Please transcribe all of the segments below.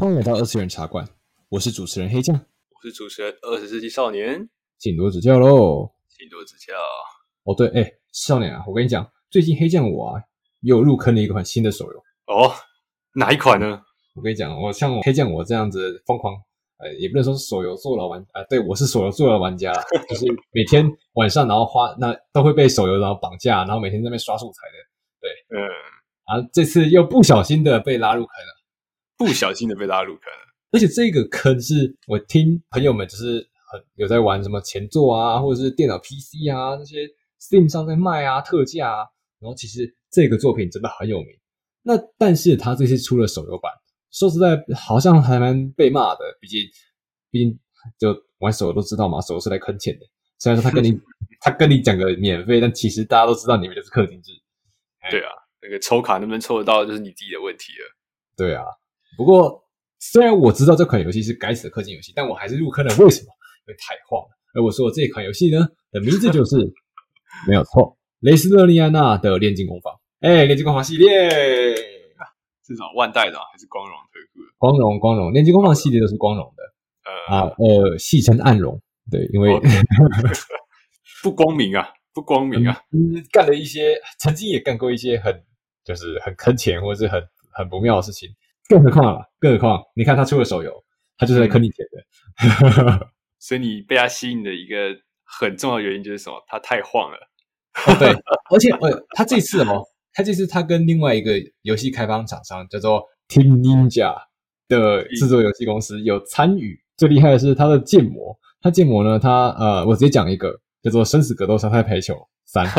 欢迎来到二次元茶馆，我是主持人黑酱，我是主持人二十世纪少年，请多指教喽，请多指教。哦，对，哎，少年啊，我跟你讲，最近黑酱我啊又入坑了一款新的手游。哦，哪一款呢？我跟你讲，我像我黑酱我这样子疯狂，呃，也不能说是手游坐牢玩，啊、呃，对，我是手游坐牢玩家，就是每天晚上然后花那都会被手游然后绑架，然后每天在那边刷素材的，对，嗯，啊，这次又不小心的被拉入坑了。不小心的被拉入坑了，而且这个坑是我听朋友们就是很有在玩什么前作啊，或者是电脑 PC 啊那些 Steam 上在卖啊特价啊，然后其实这个作品真的很有名。那但是他这次出了手游版，说实在好像还蛮被骂的，毕竟毕竟就玩手游都知道嘛，手游是来坑钱的。虽然说他跟你 他跟你讲个免费，但其实大家都知道你们就是氪金制。对啊，那个抽卡能不能抽得到就是你自己的问题了。对啊。不过，虽然我知道这款游戏是该死的氪金游戏，但我还是入坑了。为什么？因为太晃了。而我说的这款游戏呢，的名字就是 没有错，雷斯勒利安娜的炼金工坊。哎，炼金工坊系列，至少万代的还是光荣推出的？光荣，光荣，炼金工坊系列都是光荣的。呃啊，呃，戏称暗荣。对，因为、哦、不光明啊，不光明啊，嗯，干了一些，曾经也干过一些很，就是很坑钱或者是很很不妙的事情。更何况了，更何况，你看他出了手游，他就是来坑你钱的。所以你被他吸引的一个很重要的原因就是什么？他太晃了。哦、对，而且呃，他这次哦，他这次他跟另外一个游戏开发厂商叫做 Team Ninja 的制作游戏公司有参与。最厉害的是他的建模，他建模呢，他呃，我直接讲一个叫做《生死格斗伤害排球三》。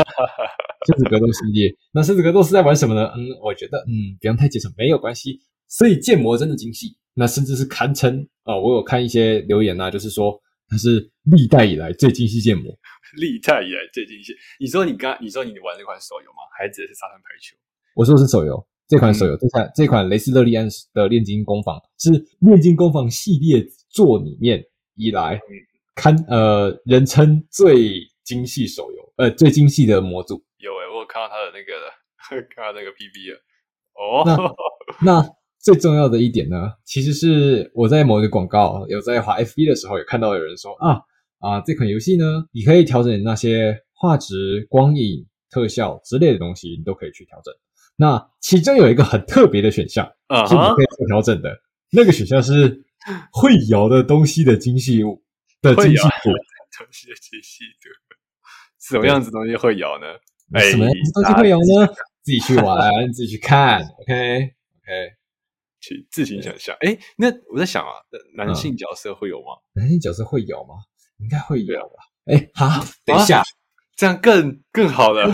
生死格斗系列，那生死格斗是在玩什么呢？嗯，我觉得嗯，不用太介绍，没有关系。所以建模真的精细，那甚至是堪称啊、哦！我有看一些留言呐、啊，就是说它是历代以来最精细建模，历代以来最精细。你说你刚，你说你玩这款手游吗？还是指的是沙滩排球？我说的是手游，这款手游，这款这款雷斯勒利安的炼金工坊是炼金工坊系列作里面以来堪呃人称最精细手游，呃最精细的模组。有诶、欸、我有看到他的那个 看到那个 P B 了。哦，那。那最重要的一点呢，其实是我在某一个广告有在滑 FB 的时候，有看到有人说啊啊，这款游戏呢，你可以调整那些画质、光影、特效之类的东西，你都可以去调整。那其中有一个很特别的选项，uh huh. 是你可以做调整的，那个选项是会摇的东西的精细物的精细度，东西的精细度，什么样子东西会摇呢？什么样子东西会摇呢？自己去玩，自己去看，OK OK。去自行想象。哎，那我在想啊，男性角色会有吗？男性角色会有吗？应该会有吧。哎，好，等一下，这样更更好了，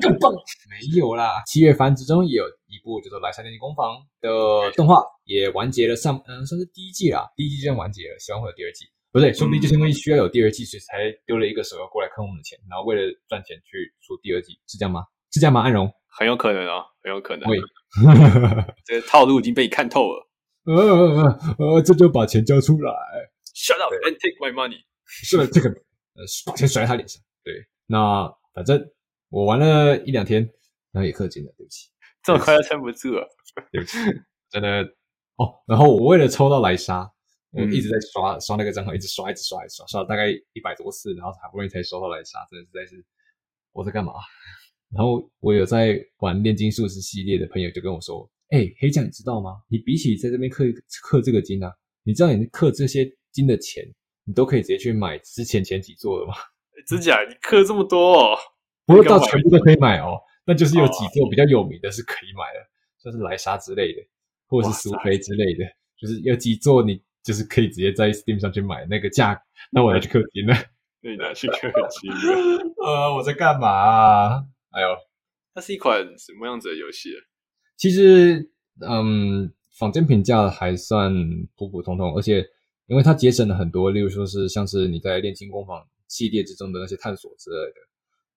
更棒。没有啦，七月番之中也有一部叫做《来杀炼金工坊》的动画，也完结了上，嗯，算是第一季啦。第一季就完结了，希望会有第二季。不对，说不定就是因为需要有第二季，所以才丢了一个手游过来坑我们的钱，然后为了赚钱去出第二季，是这样吗？是这样吗？安荣，很有可能啊，很有可能。会。这个套路已经被你看透了。呃呃呃，这就把钱交出来。Shut up and take my money。是，这个呃，把钱甩在他脸上。对，那反正我玩了一两天，然后也氪金了。对不起，这么快要撑不住了。对不起，真的哦。然后我为了抽到莱莎，我一直在刷刷那个账号，一直刷，一直刷，一直刷，刷了大概一百多次，然后好不容易才收到莱莎。真的实在是，我在干嘛？然后我有在玩炼金术师系列的朋友就跟我说：“哎、欸，黑酱，你知道吗？你比起在这边氪氪这个金啊，你知道你氪这些金的钱，你都可以直接去买之前前几座的吗？真假？你氪这么多，哦，不会到全部都可以买哦。那就是有几座比较有名的是可以买的，像是莱莎之类的，或者是苏菲之类的，就是有几座你就是可以直接在 Steam 上去买那个价，那我要去氪金了。对拿，去氪金。呃，我在干嘛啊？哎呦，它是一款什么样子的游戏？其实，嗯，坊间评价还算普普通通，而且因为它节省了很多，例如说是像是你在炼金工坊系列之中的那些探索之类的，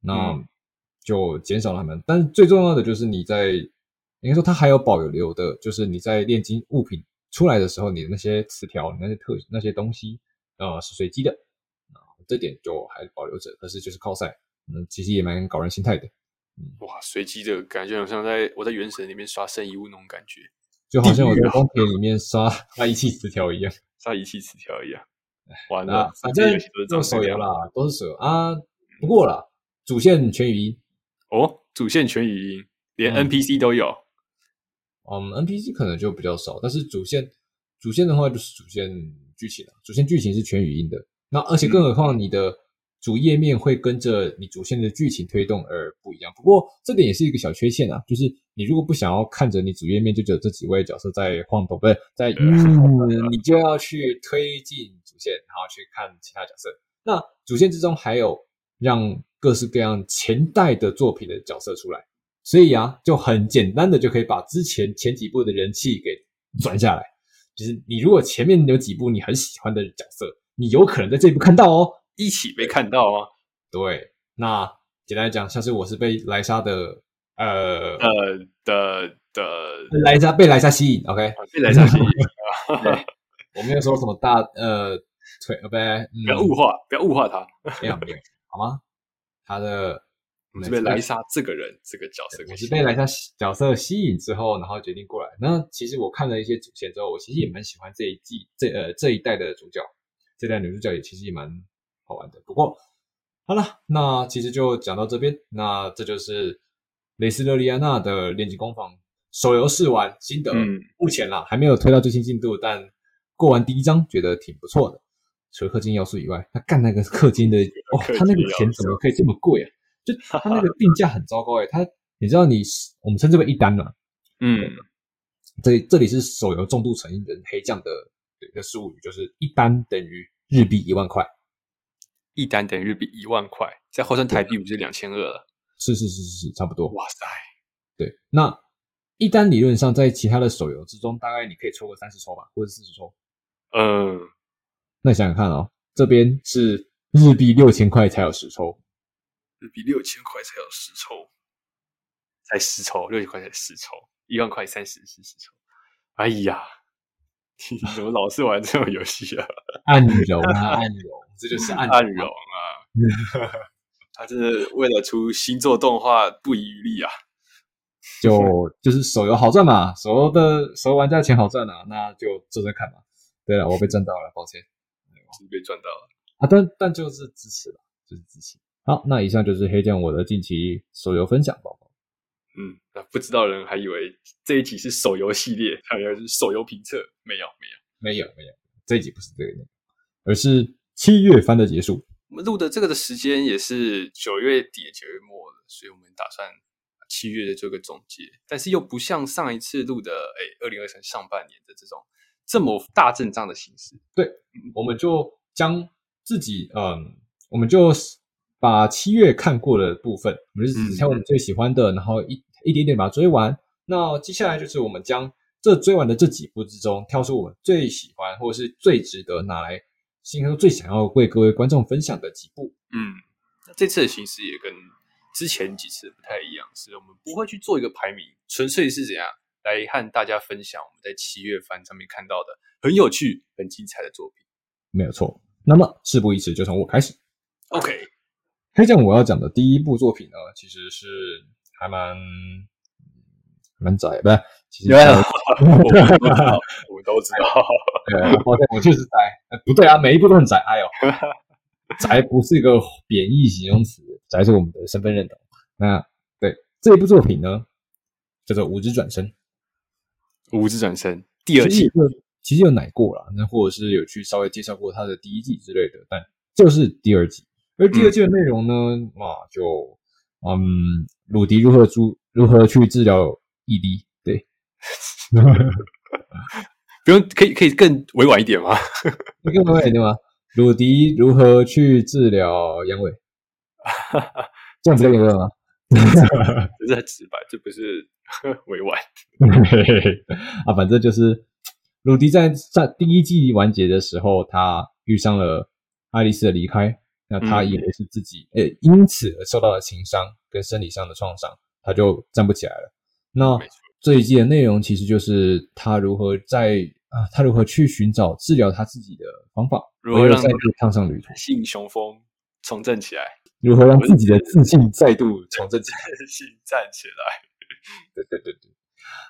那就减少了他们。但是最重要的就是你在，应该说它还有保留的，就是你在炼金物品出来的时候，你的那些词条、那些特那些东西，呃，是随机的，啊，这点就还保留着。可是就是靠赛，嗯，其实也蛮搞人心态的。哇，随机的感觉好像在我在原神里面刷圣遗物那种感觉，就好像我在光碟里面刷 刷遗器词条一样，刷遗器词条一样。完了，反正都是手游啦，都是手游啊。不过啦，主线全语音哦，主线全语音，连 NPC 都有。嗯，嗯，NPC 可能就比较少，但是主线主线的话就是主线剧情了，主线剧情是全语音的。那而且更何况你的主页面会跟着你主线的剧情推动而不一样。不过这点也是一个小缺陷啊，就是你如果不想要看着你主页面就只有这几位角色在晃动，不是在嗯，你就要去推进主线，然后去看其他角色。那主线之中还有让各式各样前代的作品的角色出来。所以啊，就很简单的就可以把之前前几部的人气给转下来。就是你如果前面有几部你很喜欢的角色，你有可能在这一部看到哦，一起被看到啊。对，那简单来讲，像是我是被莱莎的呃呃的的莱莎被莱莎吸引，OK，被莱莎吸引。对，我没有说什么大呃腿，不对，不要物化，不要物化他，没有没有，好吗？他的。我是被莱莎这个人这个角色，我是被莱莎角色吸引之后，然后决定过来。那其实我看了一些主线之后，我其实也蛮喜欢这一季这呃这一代的主角，这代女主角也其实也蛮好玩的。不过好了，那其实就讲到这边。那这就是雷斯勒利安娜的炼金工坊手游试玩心得。嗯，目前啦还没有推到最新进度，但过完第一章觉得挺不错的。除了氪金要素以外，他干那个氪金的 哦，他那个钱怎么可以这么贵啊？就他那个定价很糟糕诶，他你知道你我们称之为一单嘛？嗯，这这里是手游重度成瘾人黑酱的一个术语，就是一单等于日币一万块，一单等于日币一万块，再换成台币不是两千二了？是是是是是，差不多。哇塞，对，那一单理论上在其他的手游之中，大概你可以抽个三十抽吧，或者四十抽。嗯，那你想想看哦，这边是日币六千块才有十抽。日币六千块才有十抽，才十抽，六千块才十抽，一万块三十四十抽。哎呀，你怎么老是玩这种游戏啊？暗荣啊，暗荣，这就是暗暗荣啊！他真的为了出新作动画不遗余力啊！就就是手游好赚嘛，手游的手游玩家钱好赚啊，那就做做看嘛。对了，我被赚到了，抱歉，是被赚到了啊！但但就是支持了，就是支持。好，那以上就是黑剑我的近期手游分享报告。嗯，那不知道的人还以为这一集是手游系列，还以为是手游评测，没有，没有，没有，没有，这一集不是这个内容，而是七月番的结束。我们录的这个的时间也是九月底、九月末了，所以我们打算七月的做个总结，但是又不像上一次录的，哎，二零二三上半年的这种这么大阵仗的形式。对，我们就将自己，嗯，我们就。把七月看过的部分，我们是只挑我们最喜欢的，嗯、然后一一点点把它追完。那接下来就是我们将这追完的这几部之中，挑出我们最喜欢或者是最值得拿来，应该说最想要为各位观众分享的几部。嗯，那这次的形式也跟之前几次不太一样，是我们不会去做一个排名，纯粹是怎样来和大家分享我们在七月番上面看到的很有趣、很精彩的作品。没有错。那么事不宜迟，就从我开始。OK。黑酱我要讲的第一部作品呢，其实是还蛮蛮窄，不是？其实我们都知道，我都知道。对，抱歉，我就是宅。不对啊，每一部都很宅。哎呦，宅不是一个贬义形容词，宅是我们的身份认同。那对这一部作品呢，叫做《无职转身》。无职转身第二季，其实有奶过了，那或者是有去稍微介绍过它的第一季之类的，但就是第二季。而第二季的内容呢，啊、嗯，就嗯，鲁迪如何治如何去治疗 ED？对，不用，可以可以更委婉一点吗？更委婉一点吗？鲁迪如何去治疗阳痿？这样子有没有吗？这是很直白，这不是委婉啊。反正就是鲁迪在在第一季完结的时候，他遇上了爱丽丝的离开。那他以为是自己，诶、嗯欸，因此而受到了情伤跟生理上的创伤，他就站不起来了。那这一季的内容其实就是他如何在啊，他如何去寻找治疗他自己的方法，如何让再度踏上旅途，自信雄风重振起来，如何让自己的自信再度重振起来，自信站起来。对对对对。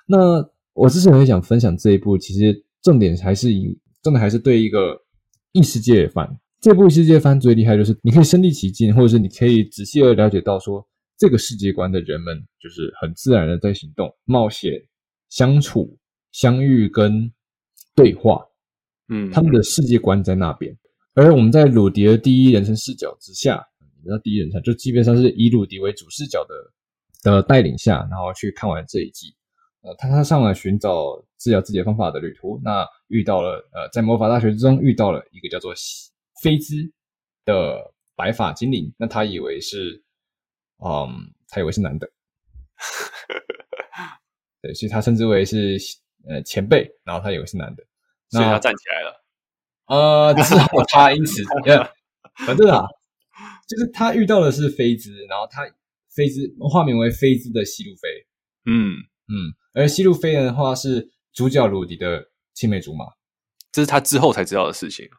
那我之前也想分享这一部，其实重点还是以重点还是对一个异世界番。这部世界番最厉害就是你可以身临其境，或者是你可以仔细的了解到说这个世界观的人们就是很自然的在行动、冒险、相处、相遇跟对话。嗯，他们的世界观在那边。而我们在鲁迪的第一人称视角之下，你知道第一人称就基本上是以鲁迪为主视角的的带领下，然后去看完这一季。呃，他他上来寻找治疗自己的方法的旅途，那遇到了呃，在魔法大学之中遇到了一个叫做菲兹的白发精灵，那他以为是，嗯，他以为是男的，对，所以他称之为是呃前辈，然后他以为是男的，所以他站起来了。呃，之后他因此，反正啊，就是他遇到的是菲兹，然后他菲兹化名为菲兹的西路飞，嗯。嗯，而西路菲的话是主角鲁迪的青梅竹马，这是他之后才知道的事情。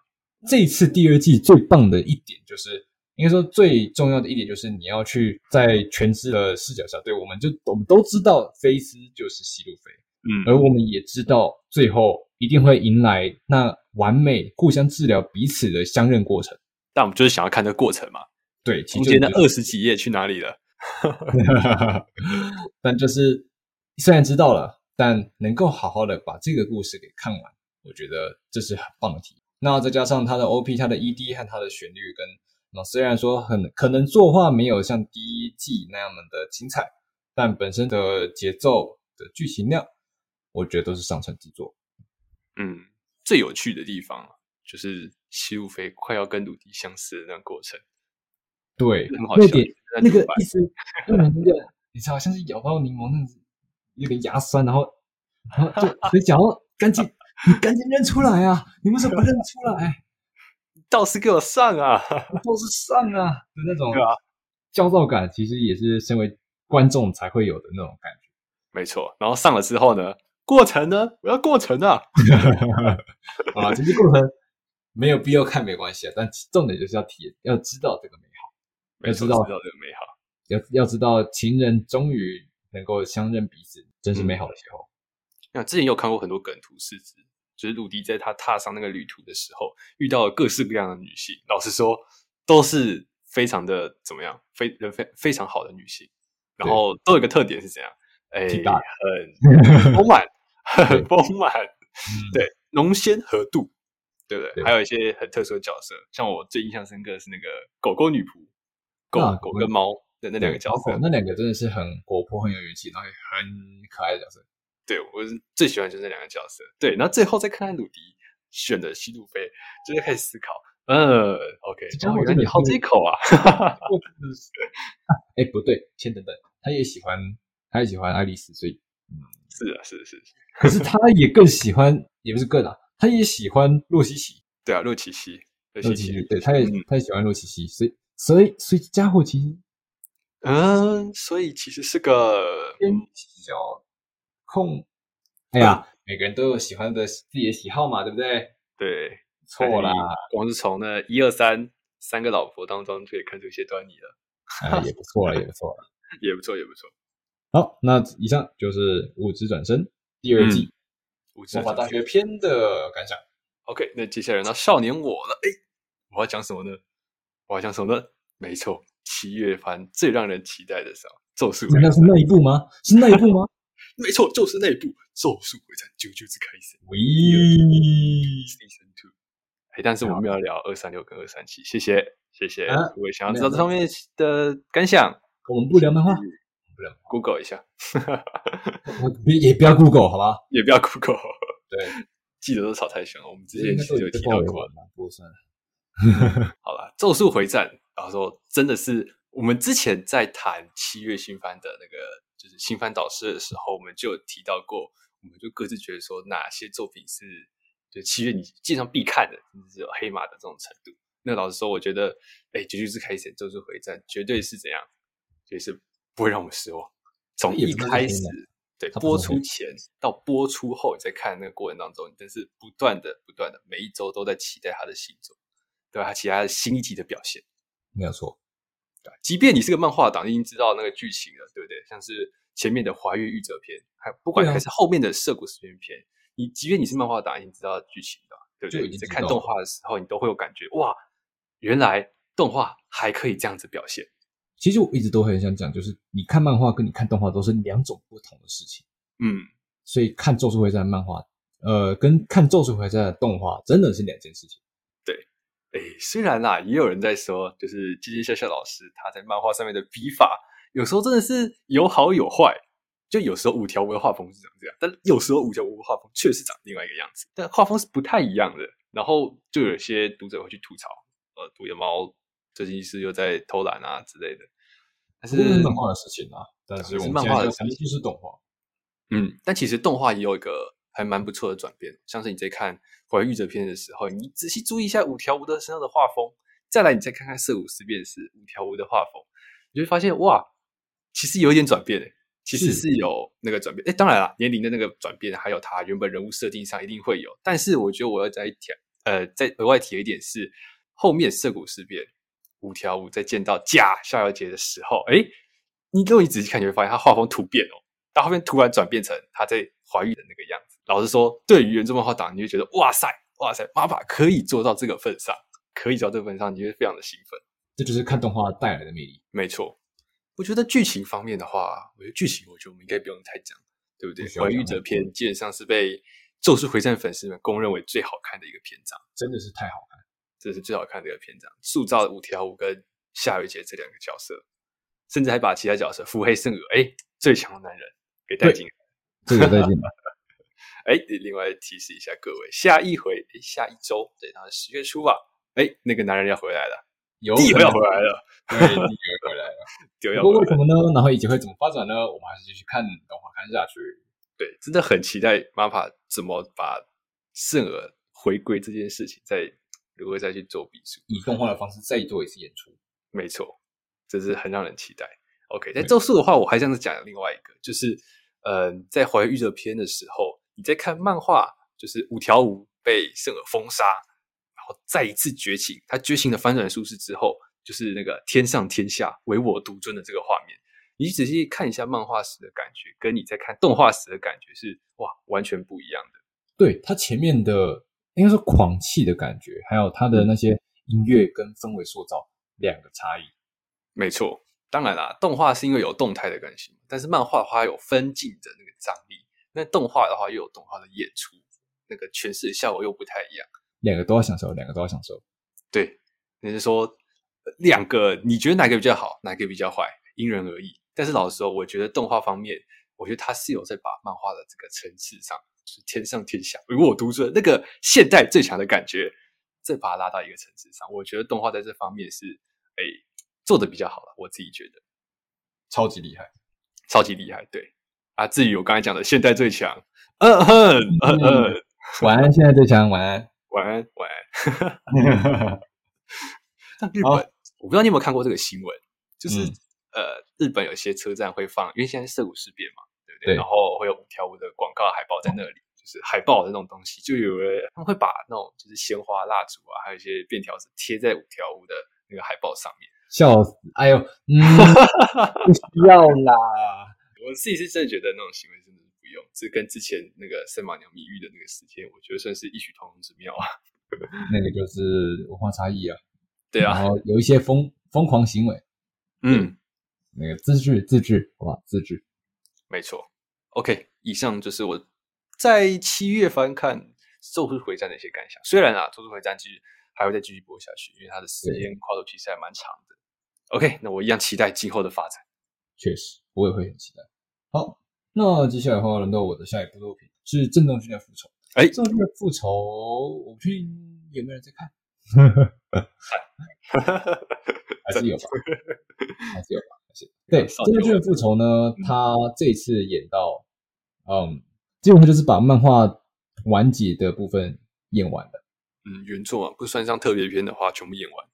这一次第二季最棒的一点就是，应该说最重要的一点就是你要去在全知的视角下，对，我们就我们都知道菲斯就是西路菲，嗯，而我们也知道最后一定会迎来那。完美互相治疗彼此的相认过程，但我们就是想要看这个过程嘛。对，中间的二十几页去哪里了？但就是虽然知道了，但能够好好的把这个故事给看完，我觉得这是很棒的体验。那再加上它的 OP、它的 ED 和它的旋律跟，那虽然说很可能作画没有像第一季那样的精彩，但本身的节奏的剧情量，我觉得都是上乘之作。嗯。最有趣的地方就是西路飞快要跟鲁迪相似的那个过程，对，很好笑，那点那个意思，那个你知道，像是咬到柠檬那样子，有点牙酸，然后然后就 所以讲要赶紧，你赶紧认出来啊！你为什么不认出来？倒是给我上啊！倒是上啊！的那种焦躁感，其实也是身为观众才会有的那种感觉。没错，然后上了之后呢？过程呢？我要过程啊！啊，这些过程没有必要看，没关系啊。但重点就是要体验，要知道这个美好，要知道知道这个美好，要要知道情人终于能够相认彼此，真是美好的时候。那、嗯、之前有看过很多梗图，是指就是鲁迪在他踏上那个旅途的时候，遇到了各式各样的女性。老实说，都是非常的怎么样，非人非非常好的女性，然后都有一个特点是怎样？哎，很丰满。很丰满，对，浓鲜合度，对不对？对，还有一些很特殊的角色，像我最印象深刻的是那个狗狗女仆，狗、啊、狗跟猫的那两个角色，那两个真的是很活泼、很有元气，然后也很可爱的角色。对，我最喜欢就是那两个角色。对，然后最后再看看鲁迪选的西路飞，就是开始思考，嗯，OK，这样我觉得你好这一口啊 哎，不对，先等等，他也喜欢，他也喜欢爱丽丝，所以，嗯，是啊，是是是。可是他也更喜欢，也不是更啊，他也喜欢洛奇西。对啊，洛奇西，洛奇西，对，他也、嗯、他也喜欢洛奇西，所以所以所以家伙其实，嗯，所以其实是个偏小控。哎呀，每个人都有喜欢的自己的喜好嘛，对不对？对，错啦，光是从那一二三三个老婆当中就可以看出一些端倪了。哎，也不错了，也不错了，也不错，也不错。好，那以上就是物质转身。第二季魔法大学篇的感想。OK，那接下来呢少年我了。哎，我要讲什么呢？我要讲什么呢？没错，七月番最让人期待的是《咒术回战》。那是那一部吗？是那一部吗？没错，就是那一部《咒术回战》啾啾之开始。喂，Season Two。哎，但是我们要聊二三六跟二三七。谢谢，谢谢。如果想要知道这方面的感想，我们不聊漫画。Google 一下，也不要 Google 好吧？也不要 Google。对，记得都炒太凶了。我们之前其实有提到过，不算了。好了，《咒术回战》，然后说真的是我们之前在谈七月新番的那个，就是新番导师的时候，我们就有提到过，我们就各自觉得说哪些作品是就七月你经常必看的，甚至是有黑马的这种程度。那老实说，我觉得，哎，《啾啾之开始》《咒术回战》绝对是怎样，就是。不会让我们失望。从一开始，对播出前到播出后，你在看那个过程当中，你真是不断的、不断的，每一周都在期待他的新作，对吧？期待他的新一集的表现，没有错。对，即便你是个漫画党，你已经知道那个剧情了，对不对？像是前面的华月玉折篇，还不管还是后面的涩谷事变篇，你即便你是漫画党，已经知道剧情了，对不对？你在看动画的时候，你都会有感觉，哇，原来动画还可以这样子表现。其实我一直都很想讲，就是你看漫画跟你看动画都是两种不同的事情。嗯，所以看《咒术回战》漫画，呃，跟看《咒术回战》的动画真的是两件事情。对，哎，虽然啦，也有人在说，就是吉吉笑笑老师他在漫画上面的笔法，有时候真的是有好有坏。就有时候五条悟的画风是长这样，但有时候五条悟的画风确实长另外一个样子，但画风是不太一样的。然后就有些读者会去吐槽，呃，独眼猫最近是又在偷懒啊之类的。但是漫画的事情啊，但是我们漫画的肯定就是动画。嗯，但其实动画也有一个还蛮不错的转变，像是你在看《怀玉折篇》的时候，你仔细注意一下五条悟的身上的画风，再来你再看看《涩谷事变》时五条悟的画风，你就会发现哇，其实有一点转变诶。其实是有那个转变，哎，当然了，年龄的那个转变，还有他原本人物设定上一定会有。但是我觉得我要再提，呃，再额外提一点是，后面涩谷事变，五条悟在见到假逍遥节的时候，哎，你如果你仔细看，你会发现他画风突变哦，到后面突然转变成他在怀孕的那个样子。老实说，对于原著漫画党，你就觉得哇塞，哇塞，妈妈可以做到这个份上，可以做到这个份上，你会非常的兴奋。这就是看动画带来的魅力，没错。我觉得剧情方面的话，我觉得剧情，我觉得我们应该不用太讲，对不对？《华月玉者篇》基本上是被《咒术回战》粉丝们公认为最好看的一个篇章，真的是太好看，这是最好看的一个篇章，塑造了五条悟跟夏雨杰这两个角色，甚至还把其他角色腹黑圣娥，哎，最强的男人给带进来，这个带进来。哎，另外提示一下各位，下一回，下一周，对，然后十月初吧，哎，那个男人要回来了。有地要回来了，对，地要回来了。不过为什么呢？然后以及会怎么发展呢？我们还是继续看动画看下去。对，真的很期待 MAPPA 怎么把圣儿回归这件事情再如何再去做笔数，以动画的方式再做一次演出。没错，这是很让人期待。OK，在咒术的话，我还这样子讲另外一个，就是呃，在华月玉折篇的时候，你在看漫画，就是五条悟被圣尔封杀。然后再一次觉醒，他觉醒的翻转术式之后，就是那个天上天下唯我独尊的这个画面。你仔细看一下漫画时的感觉，跟你在看动画时的感觉是哇，完全不一样的。对，他前面的应该是狂气的感觉，还有他的那些音乐跟氛围塑造两个差异。没错，当然啦，动画是因为有动态的更新，但是漫画它有分镜的那个张力，那动画的话又有动画的演出，那个诠释的效果又不太一样。两个都要享受，两个都要享受。对，你是说两个？你觉得哪个比较好，哪个比较坏？因人而异。但是老实说，我觉得动画方面，我觉得他是有在把漫画的这个层次上，就是天上天下唯我独尊那个现代最强的感觉，再把它拉到一个层次上。我觉得动画在这方面是哎做的比较好了，我自己觉得超级厉害，超级厉害。对啊，至于我刚才讲的现在最强，嗯哼嗯嗯，晚安，现在最强，晚安。晚安，晚安。像日本，我不知道你有没有看过这个新闻，就是、嗯、呃，日本有些车站会放，因为现在涩谷事变嘛，对不对？对，然后会有五条悟的广告海报在那里，就是海报的那种东西，就有人他们会把那种就是鲜花、蜡烛啊，还有一些便条纸贴在五条悟的那个海报上面。笑死！哎呦，嗯、不需要啦。我自己是真的觉得那种行为真的是不用。这跟之前那个圣马娘密遇的那个事件，我觉得算是异曲同工之妙啊。那个就是文化差异啊，对啊，然后有一些疯疯狂行为，嗯，那个自制自制，哇，自制，没错。OK，以上就是我在七月翻看《咒术回战》的一些感想。虽然啊，《咒术回战》其实还会再继续播下去，因为它的时间跨度其实还蛮长的。OK，那我一样期待今后的发展。确实，我也会很期待。好。那接下来的话，轮到我的下一部作品是《震动君的复仇》。哎，正宗君的复仇，我不确定有没有人在看 还是有吧，还是有吧，还是对。正宗君的复仇呢，他这次演到，嗯，基本上就是把漫画完结的部分演完了。嗯，原作啊，不算上特别篇的话，全部演完。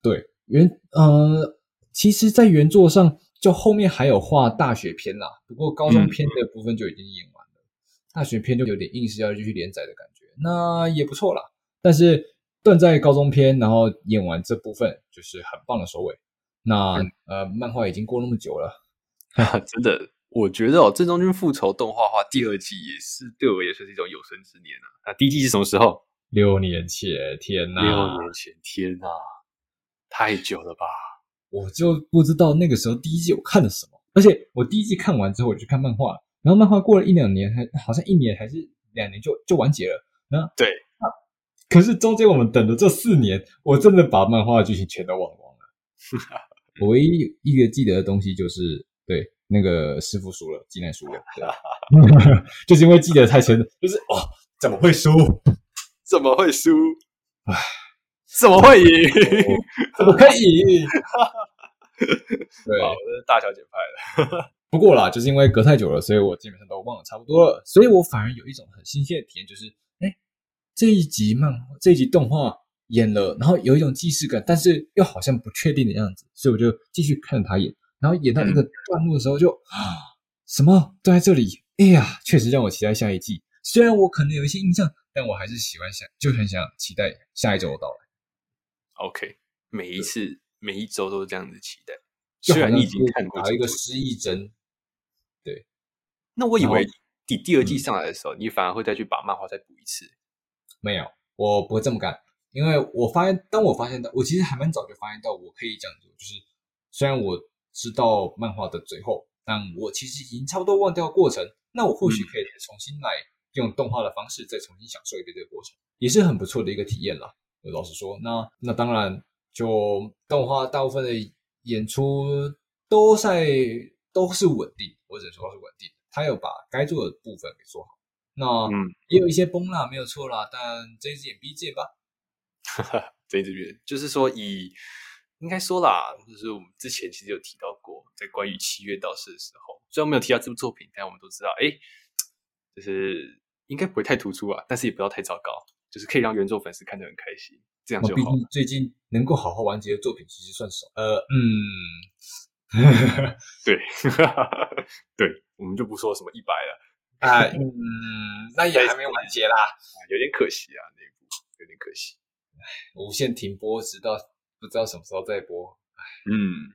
对，原呃，其实，在原作上。就后面还有画大学篇啦，不过高中篇的部分就已经演完了，嗯、大学篇就有点硬是要继续连载的感觉，那也不错啦。但是断在高中篇，然后演完这部分就是很棒的收尾。那、嗯、呃，漫画已经过那么久了，真的我觉得哦，《正中军复仇》动画化第二季也是对我也算是一种有生之年啊。那第一季是什么时候？六年前，天呐！六年前，天呐！太久了吧？我就不知道那个时候第一季我看了什么，而且我第一季看完之后我就看漫画，然后漫画过了一两年，还好像一年还是两年就就完结了。那对，可是中间我们等的这四年，我真的把漫画的剧情全都忘光了。我唯一一个记得的东西就是对。那个师傅输了，技能输了，就是因为记得太深，就是哦，怎么会输？怎么会输？唉，怎么会赢？怎么可以赢？对，我是大小姐派的。不过啦，就是因为隔太久了，所以我基本上都忘了差不多了，所以我反而有一种很新鲜的体验，就是哎，这一集漫画，这一集动画演了，然后有一种既视感，但是又好像不确定的样子，所以我就继续看着他演。然后演到一个段落的时候就，就啊，什么都在这里，哎呀，确实让我期待下一季。虽然我可能有一些印象，但我还是喜欢想，就很想期待下一周的到来。OK，每一次每一周都是这样子期待。虽然你已经看过一个失忆针，对。那我以为第第二季上来的时候，嗯、你反而会再去把漫画再补一次。没有，我不会这么干，因为我发现，当我发现到，我其实还蛮早就发现到，我可以这样做，就是虽然我。知道漫画的最后，但我其实已经差不多忘掉过程。那我或许可以重新来用动画的方式再重新享受一遍这个过程，也是很不错的一个体验啦。老实说，那那当然，就动画大部分的演出都在都是稳定，或者说是稳定，他有把该做的部分给做好。那嗯，也有一些崩啦，没有错啦，但睁一只眼闭一只眼吧。哈哈，睁一只眼就是说以。应该说啦，就是我们之前其实有提到过，在关于七月道士的时候，虽然没有提到这部作品，但我们都知道，哎，就是应该不会太突出啊，但是也不要太糟糕，就是可以让原作粉丝看得很开心，这样就好。最近能够好好完结的作品其实算少。呃，嗯，对，对，我们就不说什么一百了 啊，嗯，那也还没完结啦，有点可惜啊，那一部有点可惜，无限停播直到。不知道什么时候再播，哎，嗯，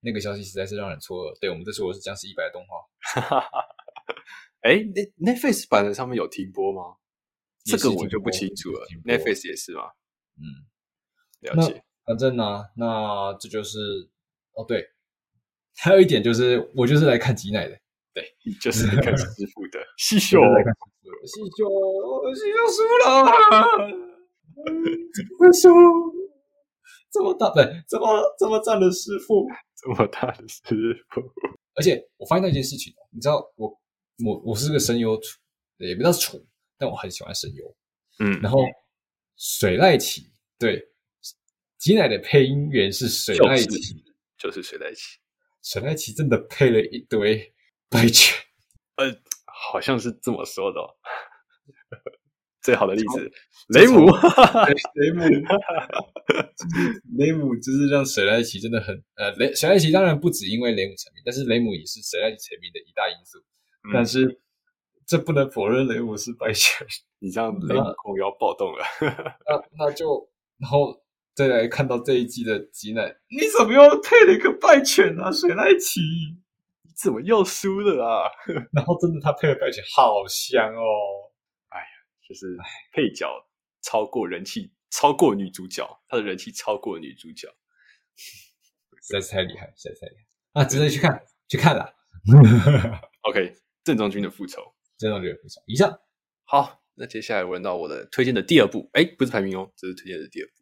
那个消息实在是让人错愕。对，我们这说的是僵尸一百的动画。哎，那 Netflix 版的上面有停播吗？这个我就不清楚了。Netflix 也是吗？嗯，了解。反正呢，那这就是哦，对，还有一点就是，我就是来看吉乃的，对，就是来看师傅的。细秀，细秀，细秀输了，怎么会输？这么大，对，这么这么赞的师傅，这么大的师傅，而且我发现到一件事情，你知道，我我我是个声优厨，也不知道但我很喜欢声优，嗯，然后水濑奇，对，吉乃的配音员是水濑奇，就是水濑奇，水濑奇真的配了一堆白犬，呃，好像是这么说的，哦。最好的例子，雷姆，雷姆，雷姆就是让水濑奇真的很呃，雷水濑奇当然不止因为雷姆成名，但是雷姆也是水濑奇成名的一大因素。嗯、但是这不能否认雷姆是败犬，你这样雷姆控要暴动了。那 那就然后再来看到这一季的吉乃，你怎么又配了一个败犬啊？水濑奇，你怎么又输了啊？然后真的他配了败犬，好香哦。哎呀就是配角超过人气，超过女主角，他的人气超过女主角，实在是太厉害，实在是太厉害啊！值得去看，去看了。OK，正宗军的复仇，正宗军的复仇。以上，好，那接下来轮到我的推荐的第二部，哎，不是排名哦，这是推荐的第二部。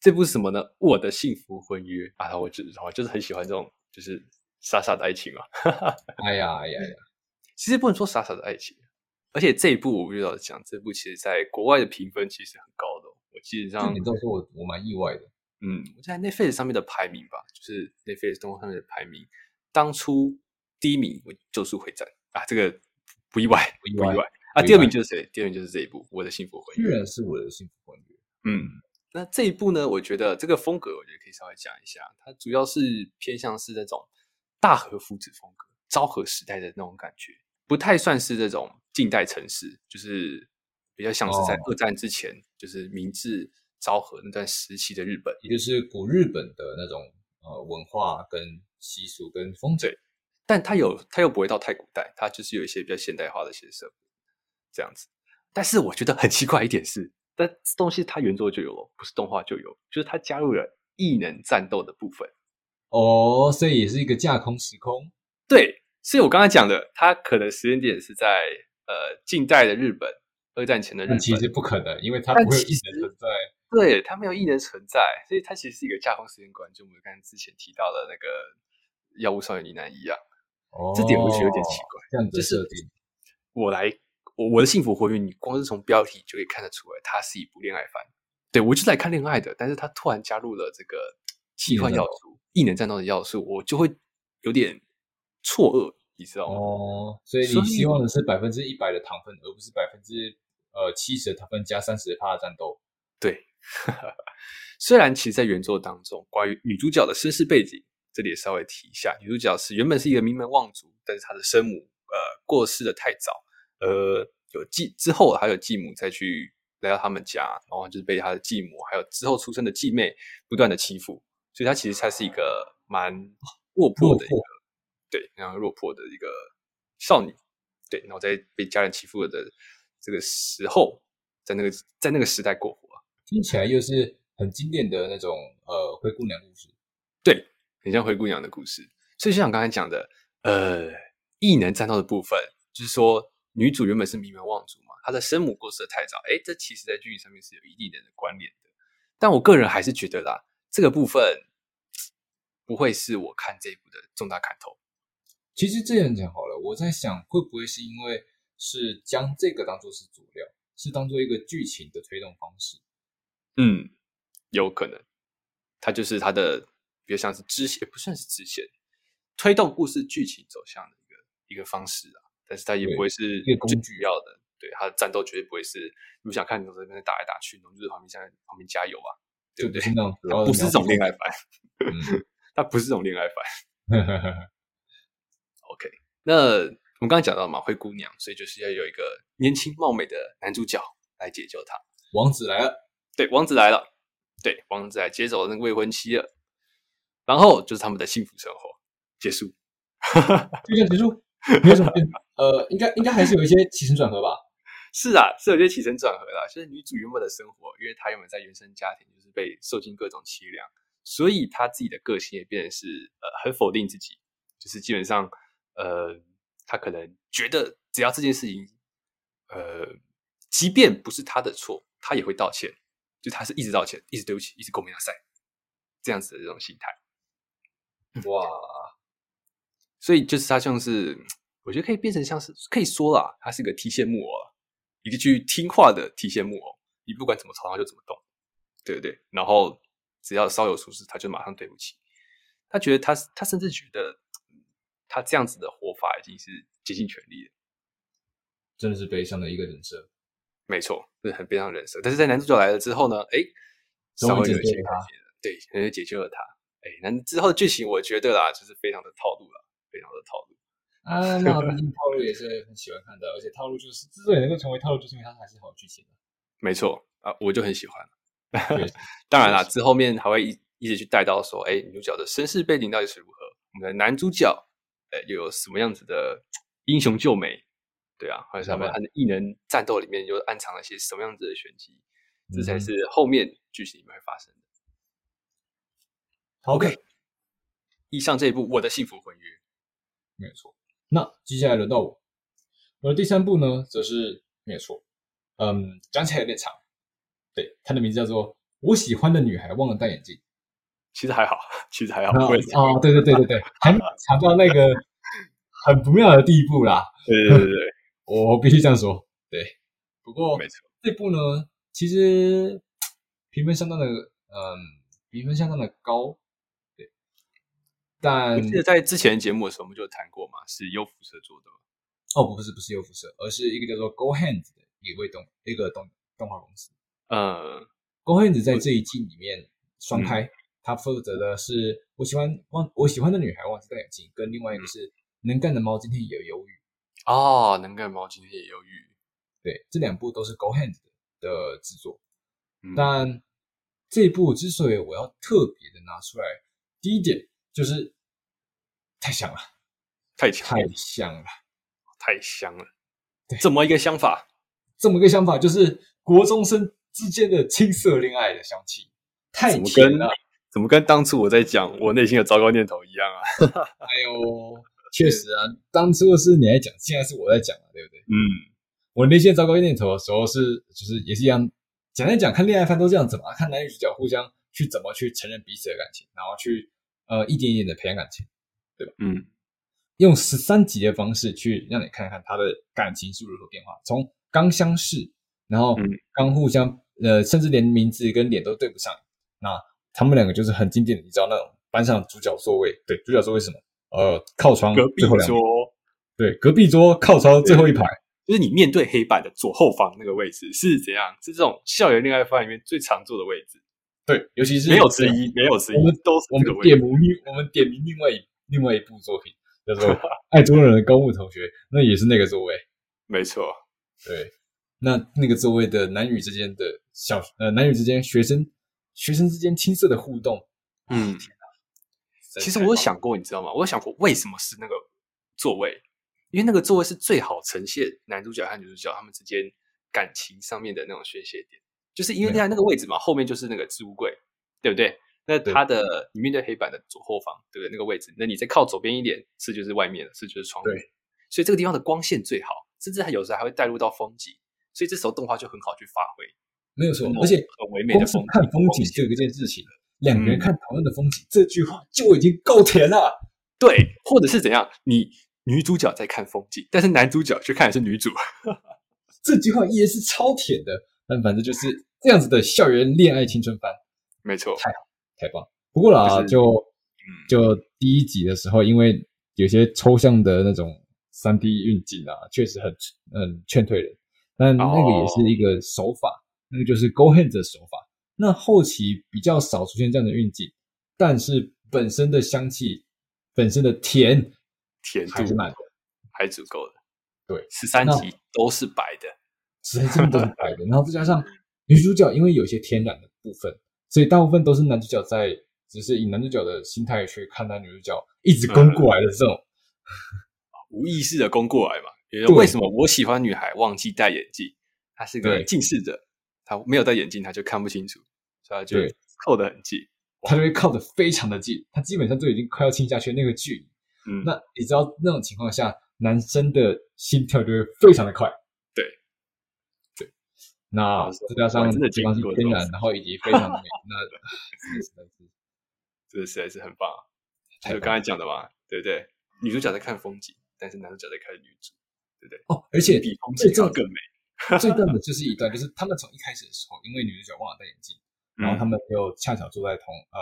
这部是什么呢？我的幸福婚约啊！我就是我就是很喜欢这种就是傻傻的爱情 嘛。哎呀哎呀哎呀，其实不能说傻傻的爱情。而且这一部我遇到讲，这部其实在国外的评分其实很高的。我基本上，你都说我我蛮意外的。嗯，我在 Netflix 上面的排名吧，就是 Netflix 动画上面的排名，当初第一名我《咒术回战》啊，这个不意外，不意外，意外啊。第二名就是谁？第二名就是这一部《我的幸福婚约》。居然是我的幸福婚约。嗯，那这一部呢，我觉得这个风格，我觉得可以稍微讲一下。它主要是偏向是那种大和夫子风格，昭和时代的那种感觉。不太算是这种近代城市，就是比较像是在二战之前，哦、就是明治昭和那段时期的日本，也就是古日本的那种呃文化跟习俗跟风俗。但它有它又不会到太古代，它就是有一些比较现代化的一些设备这样子。但是我觉得很奇怪一点是，但东西它原作就有了，不是动画就有，就是它加入了异能战斗的部分。哦，所以也是一个架空时空。对，所以我刚才讲的，它可能时间点是在呃近代的日本，二战前的日本。其实不可能，因为它不会有异能存在。对，它没有异能存在，所以它其实是一个架空时间观，就我们刚才之前提到的那个《药物少年呢喃》一样。哦，这点我觉得有点奇怪。这样子设定，就是、我来。我我的幸福婚约，你光是从标题就可以看得出来，它是一部恋爱番。对，我就是来看恋爱的，但是它突然加入了这个奇幻要素、异能战斗的要素，我就会有点错愕，你知道吗？哦，所以你希望的是百分之一百的糖分，而不是百分之呃七十的糖分加三十的趴的战斗。对，虽然其实，在原作当中，关于女主角的身世背景，这里也稍微提一下，女主角是原本是一个名门望族，但是她的生母呃过世的太早。呃，有继之后还有继母再去来到他们家，然后就是被他的继母还有之后出生的继妹不断的欺负，所以她其实才是一个蛮落魄的一个，对，然后落魄的一个少女，对，然后在被家人欺负了的这个时候，在那个在那个时代过活，听起来又是很经典的那种呃灰姑娘故事，对，很像灰姑娘的故事，所以就像刚才讲的，呃，异能战斗的部分，就是说。女主原本是名门望族嘛，她的生母过世的太早，哎，这其实在剧情上面是有一定的关联的。但我个人还是觉得啦，这个部分不会是我看这一部的重大看头。其实这样讲好了，我在想会不会是因为是将这个当做是佐料，是当做一个剧情的推动方式？嗯，有可能，它就是它的，比如像是支线，也不算是支线，推动故事剧情走向的一个一个方式啊。但是它也不会是一个工具要的，对，它的战斗绝对不会是你们想看你从这边打来打去，然后就是旁边在旁边加油啊，对不对？它不是这种恋爱番，它不是这种恋爱番。OK，那我们刚才讲到嘛，灰姑娘，所以就是要有一个年轻貌美的男主角来解救她。王子来了，对，王子来了，对，王子来接走了那个未婚妻了，然后就是他们的幸福生活结束，就这样结束。没有什么变，呃，应该应该还是有一些起承转合吧。是啊，是有些起承转合的。就是女主原本的生活，因为她原本在原生家庭就是被受尽各种凄凉，所以她自己的个性也变得是呃很否定自己，就是基本上呃她可能觉得只要这件事情呃即便不是她的错，她也会道歉，就她是一直道歉，一直对不起，一直狗命大赛这样子的这种心态。哇！所以就是他像是，我觉得可以变成像是可以说啦，他是一个提线木偶，一个去听话的提线木偶。你不管怎么吵，他就怎么动，对不对？然后只要稍有出事，他就马上对不起。他觉得他他甚至觉得他这样子的活法已经是竭尽全力了，真的是悲伤的一个人设。没错，是很悲伤的人设。但是在男主角来了之后呢，哎，稍微有一些改变了，对，人家解救了他。哎，那之后的剧情我觉得啦，就是非常的套路了。非常的套路啊，那 套路也是很喜欢看的，而且套路就是之所以能够成为套路，就是因为它还是好剧情的。没错啊，我就很喜欢。当然啦，之后面还会一一直去带到说，哎，女主角的身世背景到底是如何？我们的男主角，哎，又有什么样子的英雄救美？对啊，或者是他们的异能战斗里面又暗藏了些什么样子的玄机？嗯、这才是后面剧情里面会发生的。OK，以上这一部《我的幸福婚约》。没有错，那接下来轮到我，我的第三部呢，则是没有错，嗯，讲起来有点长，对，它的名字叫做《我喜欢的女孩忘了戴眼镜》，其实还好，其实还好，啊，对对对对对，还 长到那个很不妙的地步啦，对对对对，我必须这样说，对，不过没错，这部呢，其实 评分相当的，嗯，评分相当的高。但我记得在之前节目的时候，我们就谈过嘛，是优辐社做的。哦，不是，不是优辐社，而是一个叫做 Go Hands 的一位动一个动动画公司。呃，Go Hands 在这一季里面双开，他负责的是我喜欢忘我喜欢的女孩忘记戴眼镜，跟另外一个是能干的猫今天也有忧郁。哦，能干的猫今天也忧郁。对，这两部都是 Go Hands 的制作。但这一部之所以我要特别的拿出来，第一点。就是太香了，太强，太香了，太香了。怎么一个想法？这么一个想法，就是国中生之间的青涩恋爱的香气，太甜了。怎么跟当初我在讲我内心的糟糕念头一样啊？哎呦，确实啊，当初是你在讲，现在是我在讲啊，对不对？嗯，我内心的糟糕念头的时候是，就是也是一样。简单讲，看恋爱番都这样子嘛，看男女主角互相去怎么去承认彼此的感情，然后去呃一点一点的培养感情，对吧？嗯，用十三集的方式去让你看看他的感情是如何变化，从刚相识，然后刚互相呃，甚至连名字跟脸都对不上，那。他们两个就是很经典的，你知道那种班上主角座位，对，主角座位什么？呃，靠窗隔壁桌，对，隔壁桌靠窗最后一排，就是你面对黑板的左后方那个位置是怎样？是这种校园恋爱番里面最常坐的位置。对，尤其是没有之一，没有之一，我们都是我们点名，我们点名另外一另外一部作品叫做《爱多人的高木同学》，那也是那个座位，没错。对，那那个座位的男女之间的小呃男女之间学生。学生之间青涩的互动，嗯，其实我有想过，你知道吗？我有想过为什么是那个座位，因为那个座位是最好呈现男主角和女主角他们之间感情上面的那种宣泄点，就是因为在那个位置嘛，后面就是那个置物柜，对不对？那它的你面对黑板的左后方，对不对？那个位置，那你再靠左边一点，是就是外面的，是就是窗户，对，所以这个地方的光线最好，甚至还有时候还会带入到风景，所以这时候动画就很好去发挥。没有错，而且很唯美的风景，看风景就有一件事情，两个人看同样的风景，这句话就已经够甜了。对，或者是怎样？你女主角在看风景，但是男主角却看的是女主，这句话也是超甜的。但反正就是这样子的校园恋爱青春番，没错，太好，太棒。不过啦，就就第一集的时候，因为有些抽象的那种三 D 运镜啊，确实很嗯劝退人。但那个也是一个手法。那个就是 GoHands 的手法，那后期比较少出现这样的运镜，但是本身的香气，本身的甜甜度还是满的，还足够的。对，十三集都是白的，十三集都是白的。然后再加上女主角，因为有些天然的部分，所以大部分都是男主角在，只是以男主角的心态去看待女主角一直攻过来的这种、嗯、无意识的攻过来嘛。也为什么我喜欢女孩忘记戴眼镜？她是个近视者。她没有戴眼镜，她就看不清楚，所以她就靠得很近，她就会靠得非常的近，她基本上都已经快要亲下去那个距离。嗯，那你知道那种情况下，男生的心跳就会非常的快。那再加上这个地方是天然，然后以及 非常的美，那实在是，这个实在是很棒。还有刚才讲的嘛，对不对？女主角在看风景，但是男主角在看女主，对不对？哦，而且比风景更美。最逗的 就是一段，就是他们从一开始的时候，因为女主角忘了戴眼镜，然后他们又恰巧坐在同呃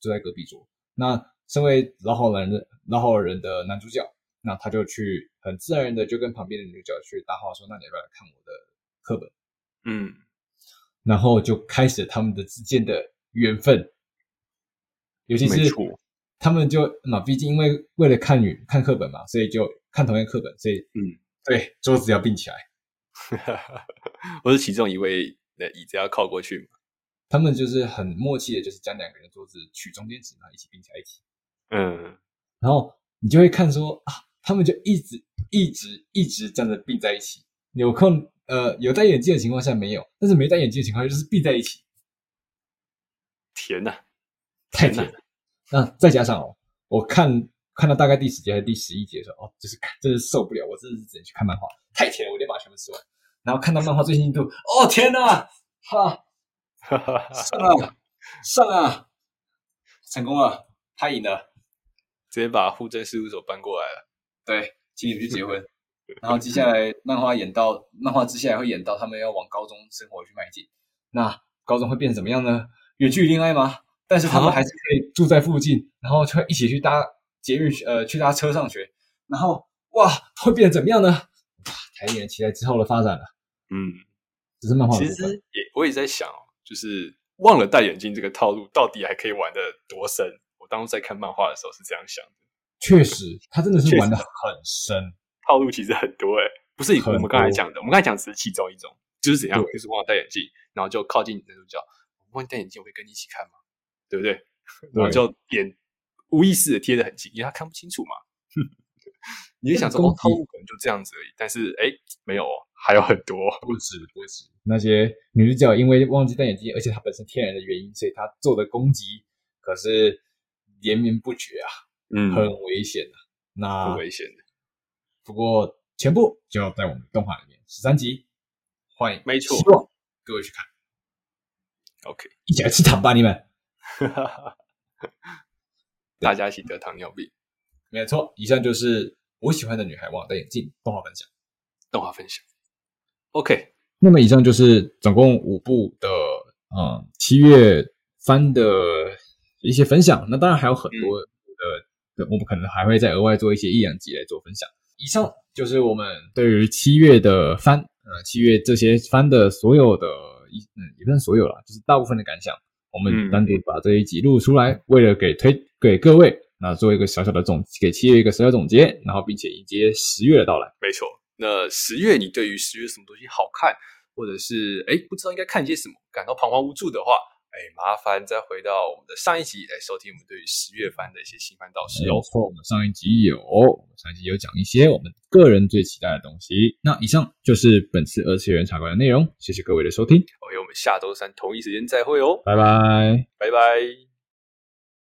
坐在隔壁桌。那身为老好人的老好人的男主角，那他就去很自然的就跟旁边的女主角去搭话说：“那你要不要来看我的课本？”嗯，然后就开始他们的之间的缘分，尤其是他们就那，毕竟因为为了看女看课本嘛，所以就看同一课本，所以嗯，对，桌子要并起来。我是其中一位的椅子要靠过去嘛，他们就是很默契的，就是将两个人的桌子取中间值，然后一起并在一起。嗯，然后你就会看说啊，他们就一直一直一直这样子并在一起。有空呃有戴眼镜的情况下没有，但是没戴眼镜的情况下就是闭在一起。甜呐、啊，太甜了。那再加上哦，我看看到大概第十节还是第十一节的时候，哦，就是真是受不了，我真的是只能去看漫画，太甜了，我得把它全部吃完。然后看到漫画最新进度，哦天呐，哈，上啊上啊，成功了，他赢了，直接把户政事务所搬过来了。对，请你们去结婚。然后接下来漫画演到漫画接下来会演到他们要往高中生活去迈进。那高中会变成怎么样呢？远距离恋爱吗？但是他们还是可以住在附近，然后就会一起去搭捷运，呃，去搭车上学。然后哇，会变成怎么样呢？台艺人期待之后的发展了。嗯，只是漫画。其实也我也在想，就是忘了戴眼镜这个套路到底还可以玩的多深？我当初在看漫画的时候是这样想的。确实，他真的是玩的很深，套路其实很多诶、欸、不是我们刚才讲的，我们刚才讲只是其中一种，就是怎样，就是忘了戴眼镜，然后就靠近男主角，我忘记戴眼镜，我会跟你一起看嘛？对不对？然后就脸无意识的贴得很近，因为他看不清楚嘛。你就想说，哦，套路可能就这样子而已。但是，哎，没有，还有很多，不止不止。那些女主角因为忘记戴眼镜，而且她本身天然的原因，所以她做的攻击可是连绵不绝啊，嗯，很危险的、啊。那很危险的。不过全部就要在我们动画里面十三集，欢迎，没错，希望各位去看。OK，一起来吃糖吧，你们！大家一起得糖尿病，没错。以上就是我喜欢的女孩忘了戴眼镜动画分享，动画分享。OK，那么以上就是总共五部的嗯七月番的一些分享。那当然还有很多的，嗯、我们可能还会再额外做一些一两集来做分享。以上就是我们对于七月的番，呃，七月这些番的所有的。嗯，也不算所有啦，就是大部分的感想，我们单独把这一集录出来，嗯、为了给推给各位，那做一个小小的总，给七月一个小小总结，然后并且迎接十月的到来。没错，那十月你对于十月什么东西好看，或者是哎不知道应该看些什么，感到彷徨无助的话。哎，麻烦再回到我们的上一集来收听我们对于十月番的一些新番导师。没错，我们上一集有，我们上一集有讲一些我们个人最期待的东西。那以上就是本次二次元茶馆的内容，谢谢各位的收听。OK，我们下周三同一时间再会哦，拜拜，拜拜。